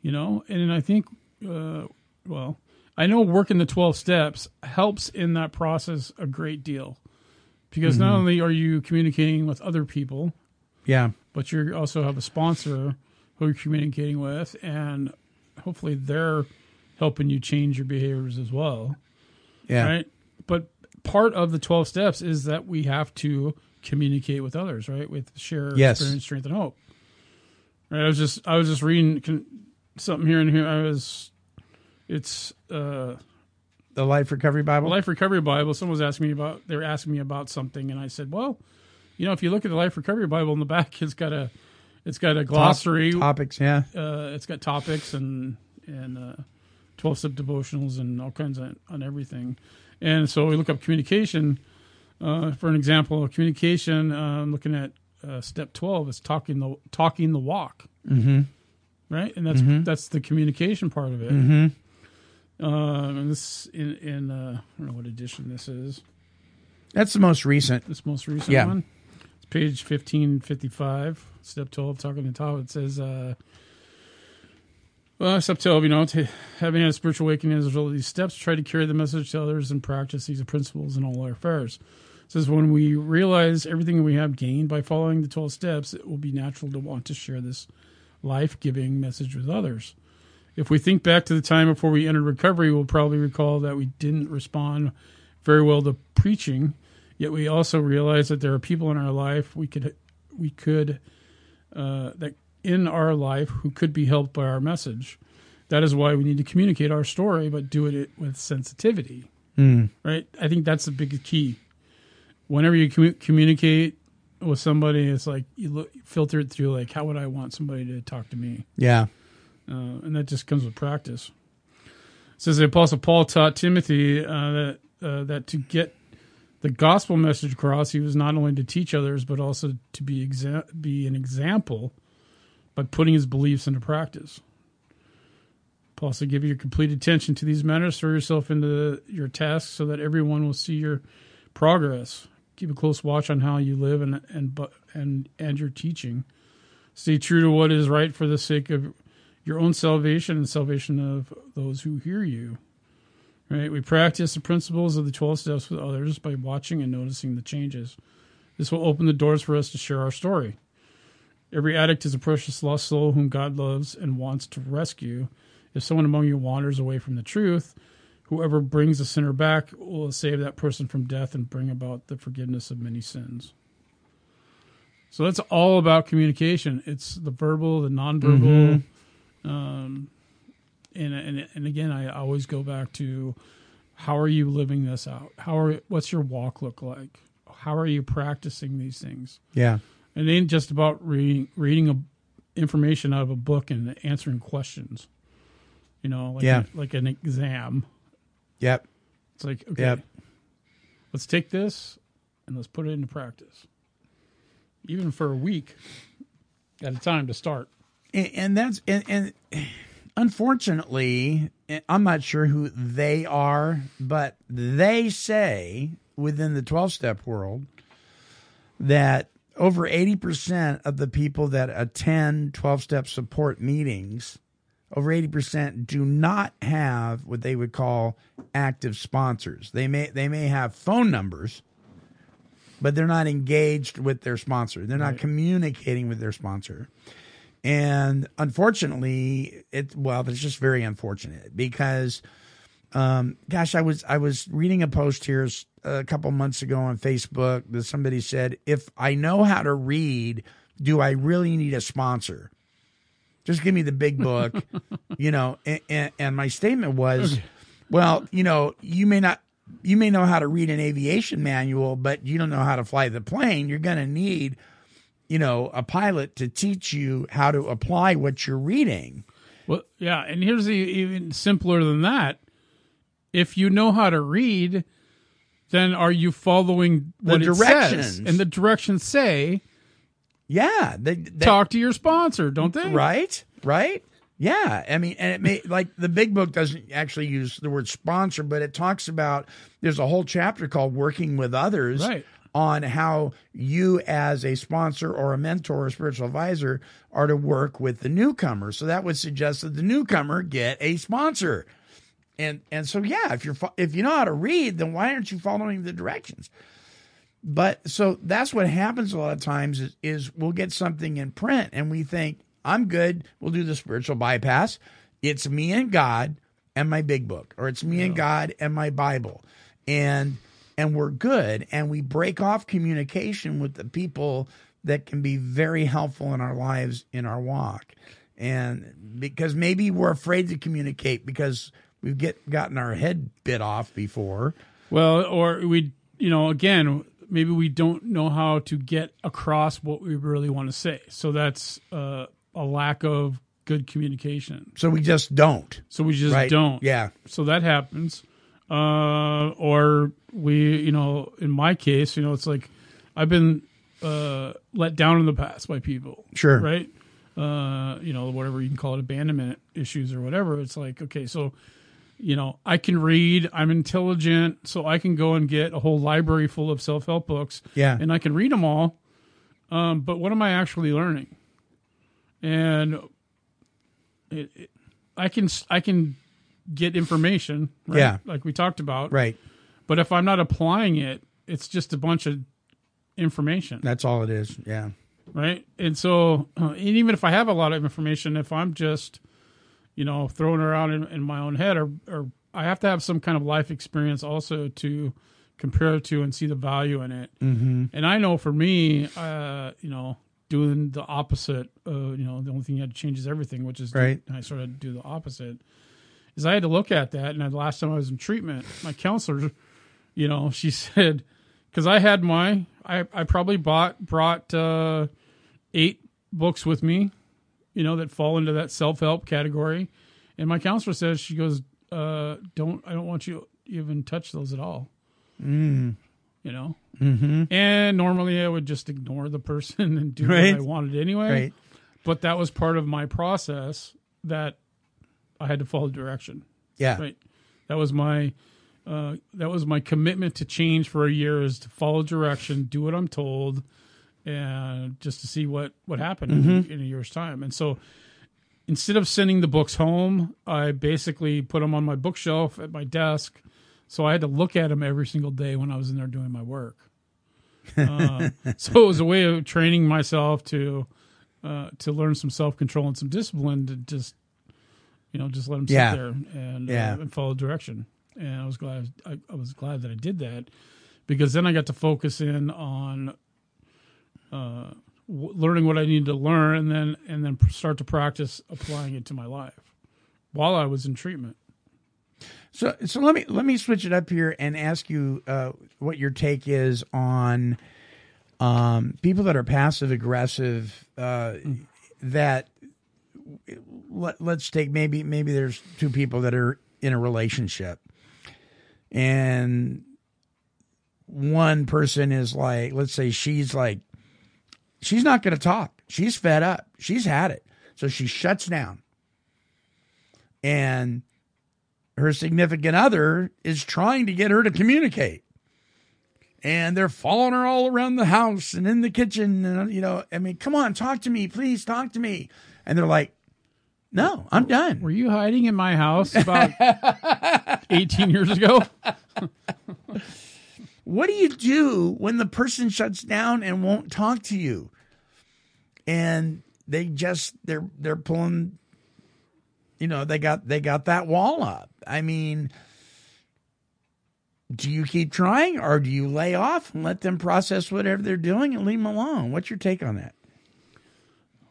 you know and i think uh, well i know working the 12 steps helps in that process a great deal because Mm-hmm. not only are you communicating with other people, Yeah. but you also have a sponsor who you're communicating with, and hopefully they're helping you change your behaviors as well. Yeah. Right. But part of the 12 steps is that we have to communicate with others, right? With share Yes. experience, strength, and hope. Right. I was just, I was just reading something here and here. I was, it's, uh, The Life Recovery Bible. Life Recovery Bible. Someone was asking me about. They were asking me about something, and I said, "Well, you know, if you look at the Life Recovery Bible in the back, it's got a, it's got a glossary. Top- topics. Yeah. Uh, it's got topics and and uh, twelve step devotionals and all kinds of on everything. And so we look up communication. Uh, for an example of communication, uh, I'm looking at uh, step twelve. It's talking the talking the walk. Mm-hmm. Right, and that's Mhm. that's the communication part of it. Mhm. Um, and this in in uh, I don't know what edition this is. That's the most recent. This most recent Yeah. one. It's page fifteen fifty five, step twelve, talking to top. It says, uh, well, step twelve, you know, to having had a spiritual awakening as a result of these steps, try to carry the message to others and practice these principles in all our affairs. It says when we realize everything we have gained by following the twelve steps, it will be natural to want to share this life giving message with others. If we think back to the time before we entered recovery, we'll probably recall that we didn't respond very well to preaching. Yet we also realize that there are people in our life we could we could uh, that in our life who could be helped by our message. That is why we need to communicate our story, but do it with sensitivity. Mm. Right? I think that's the big key. Whenever you commu- communicate with somebody, it's like you look filter it through like how would I want somebody to talk to me. Yeah. Uh, and that just comes with practice. It says the Apostle Paul taught Timothy uh, that uh, that to get the gospel message across, he was not only to teach others, but also to be exa- be an example by putting his beliefs into practice. Paul said, "Give your complete attention to these matters. Throw yourself into your tasks, so that everyone will see your progress. Keep a close watch on how you live and and bu- and and your teaching. Stay true to what is right for the sake of." Your own salvation and salvation of those who hear you. Right? We practice the principles of the 12 steps with others by watching and noticing the changes. This will open the doors for us to share our story. Every addict is a precious lost soul whom God loves and wants to rescue. If someone among you wanders away from the truth, whoever brings a sinner back will save that person from death and bring about the forgiveness of many sins. So that's all about communication. It's the verbal, the nonverbal, Mhm. Um, and and and again, I always go back to how are you living this out? How are what's your walk look like? How are you practicing these things? Yeah. It ain't just about reading reading a, information out of a book and answering questions. You know, like Yeah. like an exam. Yep. It's like okay, Yep. let's take this and let's put it into practice. Even for a week at a time to start. And, and that's and, and unfortunately i'm not sure who they are but they say within the 12 step world that over 80% of the people that attend 12 step support meetings over 80% do not have what they would call active sponsors. They may they may have phone numbers but they're not engaged with their sponsor. They're not Right. communicating with their sponsor and unfortunately it well it's just very unfortunate because um gosh i was i was reading a post here a couple months ago on facebook that somebody said if i know how to read do i really need a sponsor? Just give me the big book you know and, and, and my statement was well you know you may not you may know how to read an aviation manual but you don't know how to fly the plane. You're going to need you know, a pilot to teach you how to apply what you're reading. Well, yeah, and here's the even simpler than that. If you know how to read, then are you following The what directions. says? And the directions say, Yeah, they, they- talk to your sponsor, don't they? right, right. Yeah, I mean, and it may like the big book doesn't actually use the word sponsor, but it talks about there's a whole chapter called working with others Right. On how you as a sponsor or a mentor or spiritual advisor are to work with the newcomer. So that would suggest that the newcomer get a sponsor. And and so yeah, if you're if you know how to read, then why aren't you following the directions? But so that's what happens a lot of times is, is we'll get something in print and we think, I'm good. We'll do the spiritual bypass. It's me and God and my big book, or it's me and God and my Bible. And and we're good. And we break off communication with the people that can be very helpful in our lives in our walk. And because maybe we're afraid to communicate because we've get gotten our head bit off before. Well, or we, you know, again, maybe we don't know how to get across what we really want to say. So that's uh, a lack of good communication. So we just don't. So we just Right. don't. Yeah. So that happens. Uh, or we, you know, in my case, you know, it's like I've been uh, let down in the past by people. Sure. Right. Uh, you know, whatever you can call it, abandonment issues or whatever. It's like, okay, so, you know, I can read, I'm intelligent, so I can go and get a whole library full of self help books. Yeah. And I can read them all. Um, but what am I actually learning? And it, it, I can I can get information, right? Yeah. like we talked about, Right. But if I'm not applying it, it's just a bunch of information, That's all it is. Yeah. right? And so, uh, and even if I have a lot of information, if I'm just, you know, throwing it around in, in my own head, or or I have to have some kind of life experience also to compare it to and see the value in it. Mm-hmm. And I know for me, uh, you know, doing the opposite, uh, you know, the only thing you had to change is everything, which is do- Right. I sort of do the opposite. Is I had to look at that, and the last time I was in treatment, my counselor, you know, she said, because I had my, I I probably bought brought uh, eight books with me, you know, that fall into that self help category, and my counselor says she goes, uh, don't I don't want you even touch those at all Mm. you know. Mm-hmm. And normally I would just ignore the person and do Right. what I wanted anyway. Right. But that was part of my process that I had to follow direction. Yeah. Right. That was my uh, that was my commitment to change for a year is to follow direction, do what I'm told, and just to see what what happened in, Mhm. in a year's time. And so instead of sending the books home, I basically put them on my bookshelf at my desk. So I had to look at them every single day when I was in there doing my work. Uh, so it was a way of training myself to uh, to learn some self control and some discipline to just you know just let them sit Yeah. there and Yeah. uh, and follow direction. And I was glad I, I was glad that I did that because then I got to focus in on uh, w- learning what I needed to learn and then and then start to practice applying it to my life while I was in treatment. So, so let me let me switch it up here and ask you uh, what your take is on um, people that are passive aggressive. Uh, That let, let's take maybe maybe there's two people that are in a relationship, and one person is like, let's say she's like, she's not going to talk. She's fed up. She's had it, so she shuts down, and her significant other is trying to get her to communicate. And they're following her all around the house and in the kitchen. And, you know, I mean, come on, talk to me, please talk to me. And they're like, no, I'm done. Were you hiding in my house about 18 years ago? What do you do when the person shuts down and won't talk to you? And they just they're they're pulling you know, they got they got that wall up. I mean, do you keep trying or do you lay off and let them process whatever they're doing and leave them alone? What's your take on that?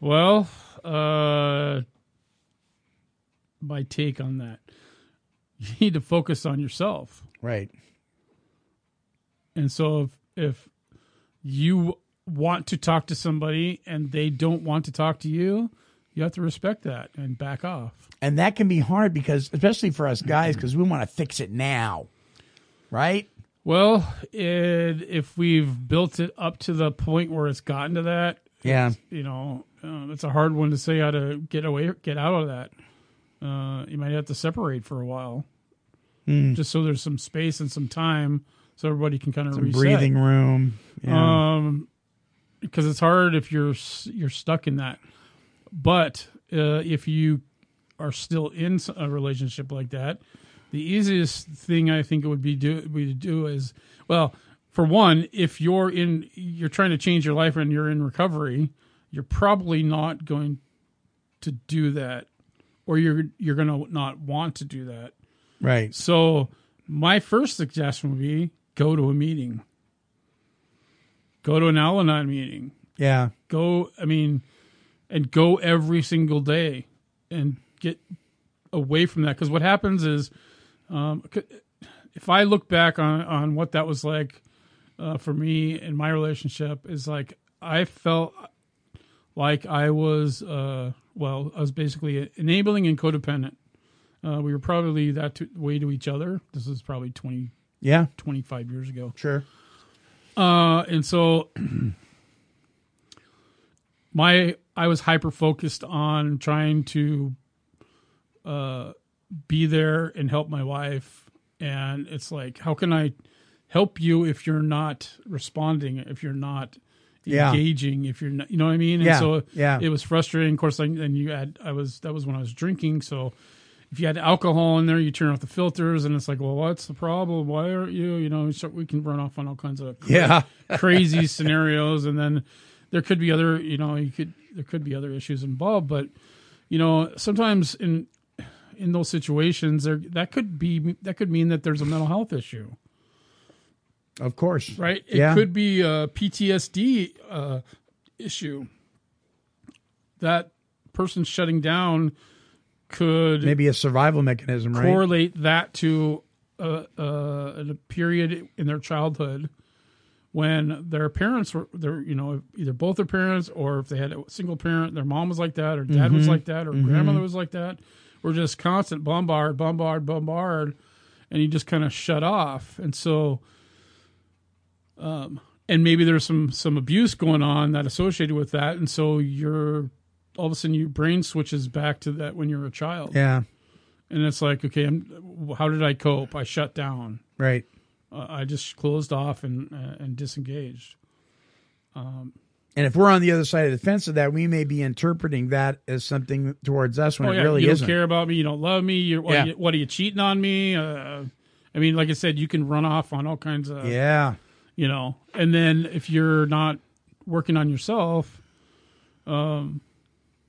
Well, uh, my take on that, you need to focus on yourself. Right. And so if if you want to talk to somebody and they don't want to talk to you, you have to respect that and back off. And that can be hard because especially for us guys because we want to fix it now. Right? Well, it, if we've built it up to the point where it's gotten to that, Yeah. you know, uh, it's a hard one to say how to get away, get out of that. Uh, you might have to separate for a while, Hmm. just so there's some space and some time, so everybody can kind of Some reset. breathing room. Yeah. Um, because it's hard if you're you're stuck in that. But uh, if you are still in a relationship like that, the easiest thing I think it would be do we to do is well, for one, if you're in, you're trying to change your life and you're in recovery, you're probably not going to do that, or you're you're going to not want to do that. Right. So my first suggestion would be go to a meeting. Go to an Al-Anon meeting. Yeah. Go, I mean, and go every single day and get away from that. Because what happens is, um, if I look back on, on what that was like uh, for me in my relationship, is like I felt like I was, uh, well, I was basically enabling and codependent. Uh, we were probably that to, way to each other. This is probably 20, Yeah. 25 years ago. Sure. Uh, and so my I was hyper focused on trying to uh, be there and help my wife, and it's like, how can I help you if you're not responding, if you're not Yeah. engaging, if you're not, you know what I mean? Yeah, And so yeah. it was frustrating. Of course, like, then you had I was that was when I was drinking, so if you had alcohol in there, you turn off the filters, and it's like, well, what's the problem? Why aren't you? You know, so we can run off on all kinds of cra- Yeah. crazy scenarios, and then there could be other, you know, you could there could be other issues involved, but you know, sometimes in in those situations, there that could be that could mean that there's a mental health issue, Of course. right? It Yeah. could be a PTSD uh, issue. That person shutting down could Maybe a survival mechanism, right? correlate that to a, a, a period in their childhood when their parents were their you know either both their parents or if they had a single parent their mom was like that or dad was Mhm. like that or Mhm. grandmother was like that or just constant bombard bombard bombard and you just kind of shut off and so um and maybe there's some some abuse going on that associated with that and so you're all of a sudden your brain switches back to that when you're a child Yeah. and it's like okay I'm, how did i cope i shut down Right. uh, i just closed off and uh, and disengaged um, And if we're on the other side of the fence of that, we may be interpreting that as something towards us when oh it yeah really you isn't. don't care about me you don't love me you're what, Yeah. are you, what are you cheating on me uh, i mean like i said you can run off on all kinds of Yeah. You know? And then if you're not working on yourself um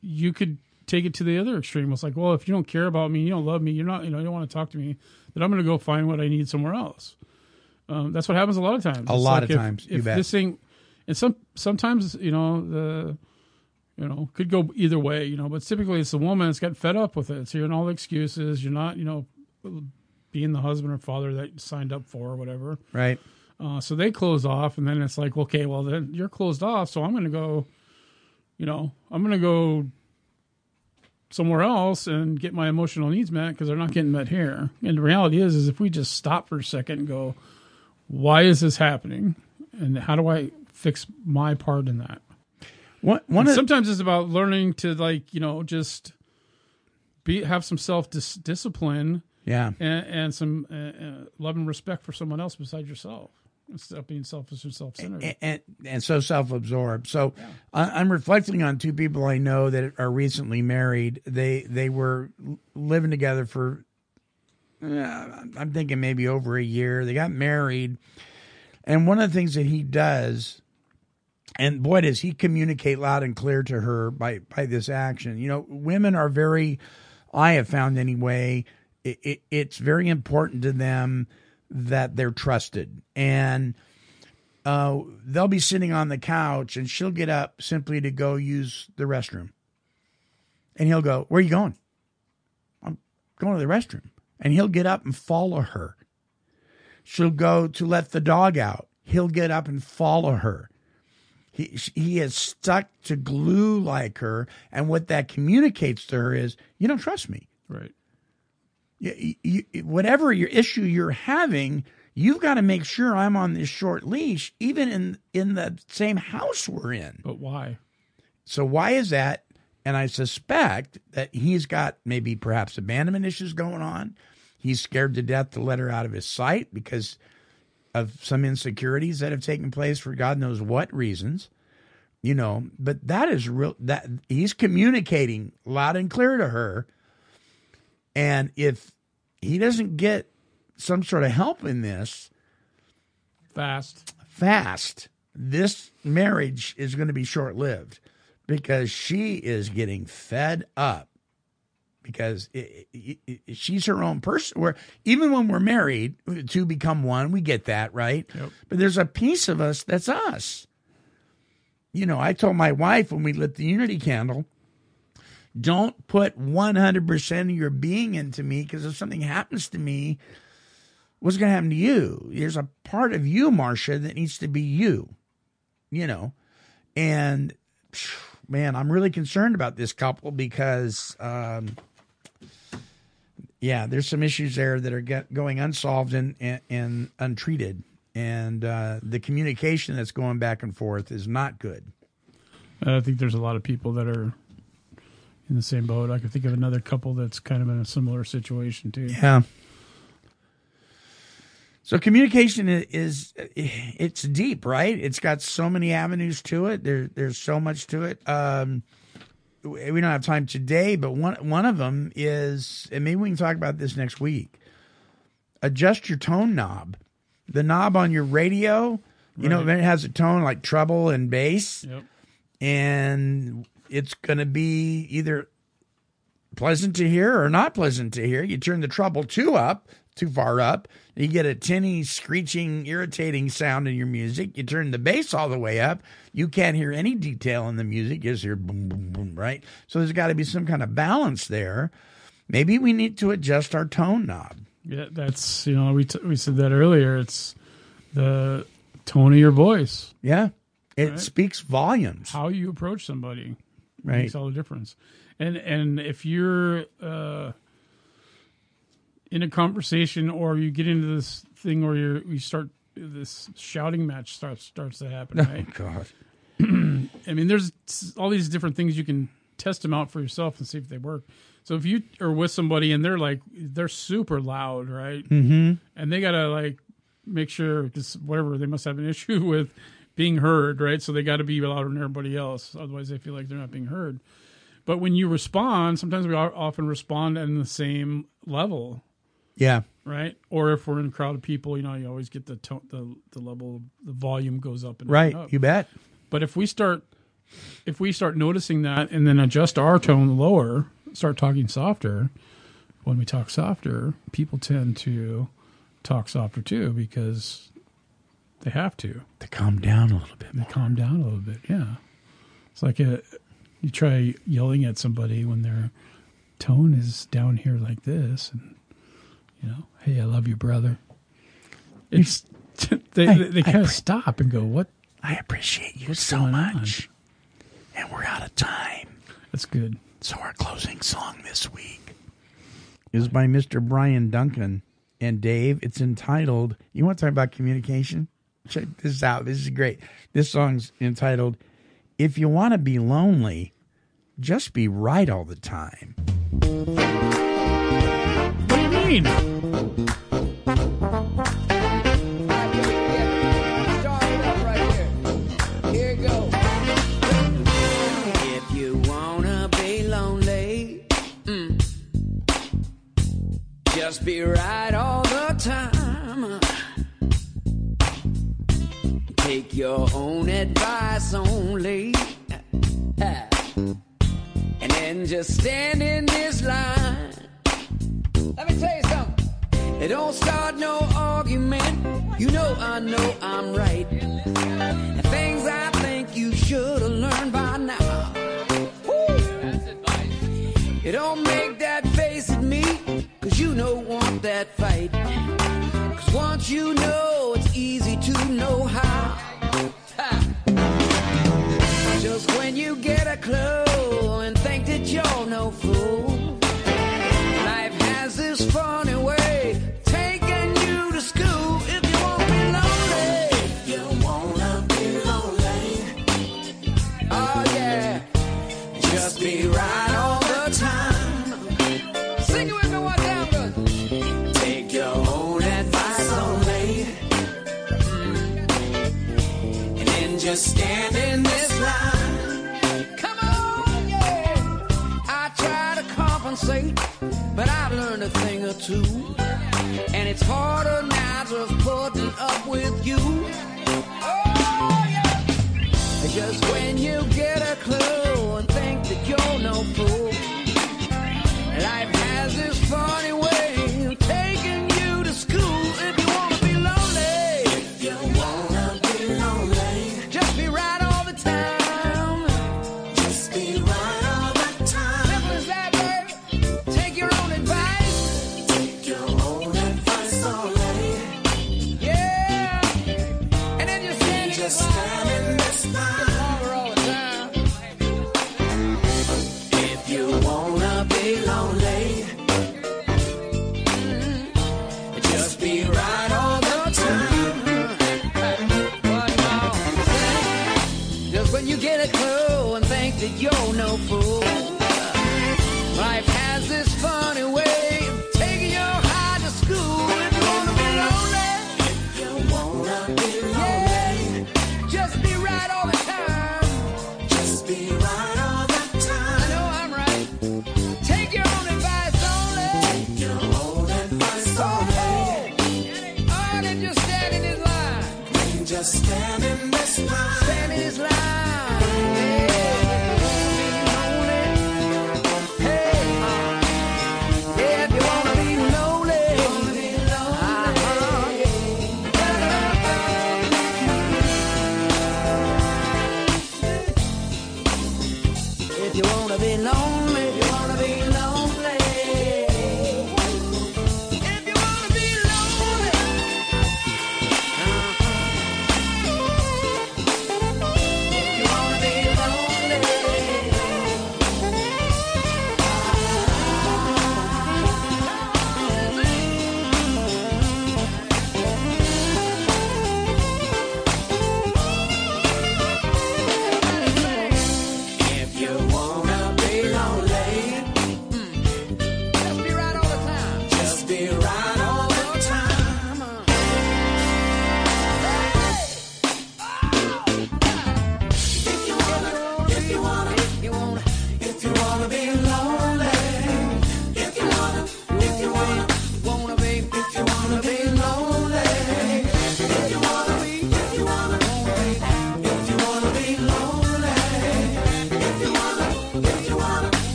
you could take it to the other extreme. It's like well if you don't care about me you don't love me you're not you know you don't want to talk to me then i'm going to go find what i need somewhere else. Um, that's what happens a lot of times. A It's lot like of if- times, you if bet. this thing and some sometimes you know the you know could go either way you know but typically it's the woman that's got fed up with it. It's hearing all the excuses you're not you know being the husband or father that you signed up for or whatever. Right. Uh, so they close off, and then it's like, okay, well then you're closed off, so I'm going to go, you know, I'm going to go somewhere else and get my emotional needs met because they're not getting met here. And the reality is, is if we just stop for a second and go, why is this happening, and how do I fix my part in that? One, one of, sometimes it's about learning to like, you know, just be have some self dis- discipline yeah. and, and some uh, uh, love and respect for someone else besides yourself. Of being selfish and self-centered. and, and, and so self-absorbed. So I, I'm reflecting on two people I know that are recently married. They they were living together for uh, I'm thinking maybe over a year. They got married, and one of the things that he does, and boy does he communicate loud and clear to her by by this action. You know, women are very, I have found anyway, it, it, it's very important to them that they're trusted and uh, they'll be sitting on the couch and she'll get up simply to go use the restroom. And he'll go, Where are you going? I'm going to the restroom. And he'll get up and follow her. She'll go to let the dog out. He'll get up and follow her. He, he is stuck to glue like her. And what that communicates to her is, You don't trust me right. You, you, whatever your issue you're having, you've got to make sure I'm on this short leash, even in in the same house we're in. But why? So why is that? And I suspect that he's got maybe perhaps abandonment issues going on. He's scared to death to let her out of his sight because of some insecurities that have taken place for God knows what reasons. You know, but that is real that he's communicating loud and clear to her. And if he doesn't get some sort of help in this, Fast. fast, this marriage is going to be short lived because she is getting fed up because i i i she's her own person. Where even when we're married, to become one, we get that right. But there's a piece of us that's us. You know, I told my wife when we lit the unity candle, don't put 100% of your being into me because if something happens to me, what's going to happen to you? There's a part of you, Marcia, that needs to be you, you know. And man, I'm really concerned about this couple because, um, yeah, there's some issues there that are get, going unsolved and, and, and untreated. And uh, the communication that's going back and forth is not good. I think there's a lot of people that are in the same boat. I can think of another couple that's kind of in a similar situation too. Yeah. So communication i- is it's deep, right? It's got so many avenues to it. There, there's so much to it. Um, we don't have time today, but one one of them is, and maybe we can talk about this next week. Adjust your tone knob, the knob on your radio. You know, Right. it has a tone like treble and bass, Yep. and it's going to be either pleasant to hear or not pleasant to hear. You turn the treble too up, too far up, you get a tinny, screeching, irritating sound in your music. You turn the bass all the way up, you can't hear any detail in the music. You just hear boom, boom, boom, right? So there's got to be some kind of balance there. Maybe we need to adjust our tone knob. Yeah, that's you know we t- we said that earlier. It's the tone of your voice, Yeah. It Right. speaks volumes. how you approach somebody, Right. makes all the difference. And and if you're uh, in a conversation or you get into this thing or you're you start this shouting match starts starts to happen, right? Oh, God. I mean, there's all these different things you can test them out for yourself and see if they work. So if you are with somebody and they're like they're super loud, right? Mm-hmm. And they gotta like make sure because whatever they must have an issue with being heard, right? So they got to be louder than everybody else, otherwise they feel like they're not being heard. But when you respond, sometimes we often respond in the same level, Yeah. right? Or if we're in a crowd of people, you know, you always get the tone, the the level, the volume goes up and Right. up. You bet. But if we start if we start noticing that and then adjust our tone lower, start talking softer, when we talk softer, people tend to talk softer too because they have to. To calm down a little bit. They calm down a little bit. Yeah. It's like a you try yelling at somebody when their tone is down here like this and you know, hey, I love you, brother. It's they I- they, I kind of stop and go, "What I appreciate you so going on? much. And we're out of time. That's good. So our closing song this week is by Mr. Brian Duncan and Dave. It's entitled, you want to talk about communication? Check this out. This is great. This song's entitled, If You Want to Be Lonely, Just Be Right All the Time. What do you mean? If you wanna be lonely, mm, just be right all your own advice only. And then just stand in this line. Let me tell you something. It don't start no argument. You know I know I'm right. And things I think you should have learned by now. You don't make that face at me, cause you don't want that fight. Cause once you know,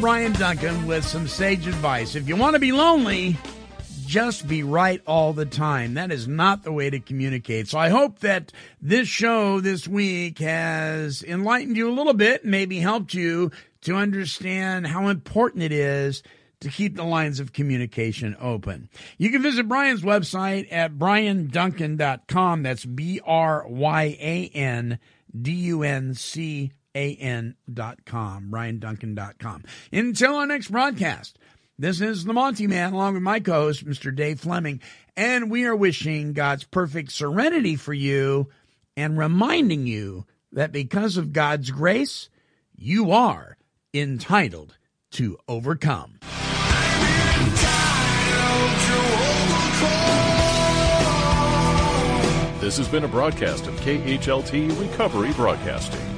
Bryan Duncan with some sage advice. If you want to be lonely, just be right all the time. That is not the way to communicate. So I hope that this show this week has enlightened you a little bit, maybe helped you to understand how important it is to keep the lines of communication open. You can visit Bryan's website at bryanduncan.com. That's B R Y A N D U N C an.com, bryanduncan.com. Until our next broadcast, this is the Monty Man along with my co host, Mr. Dave Fleming, and we are wishing God's perfect serenity for you and reminding you that because of God's grace, you are entitled to overcome. This has been a broadcast of KHLT Recovery Broadcasting.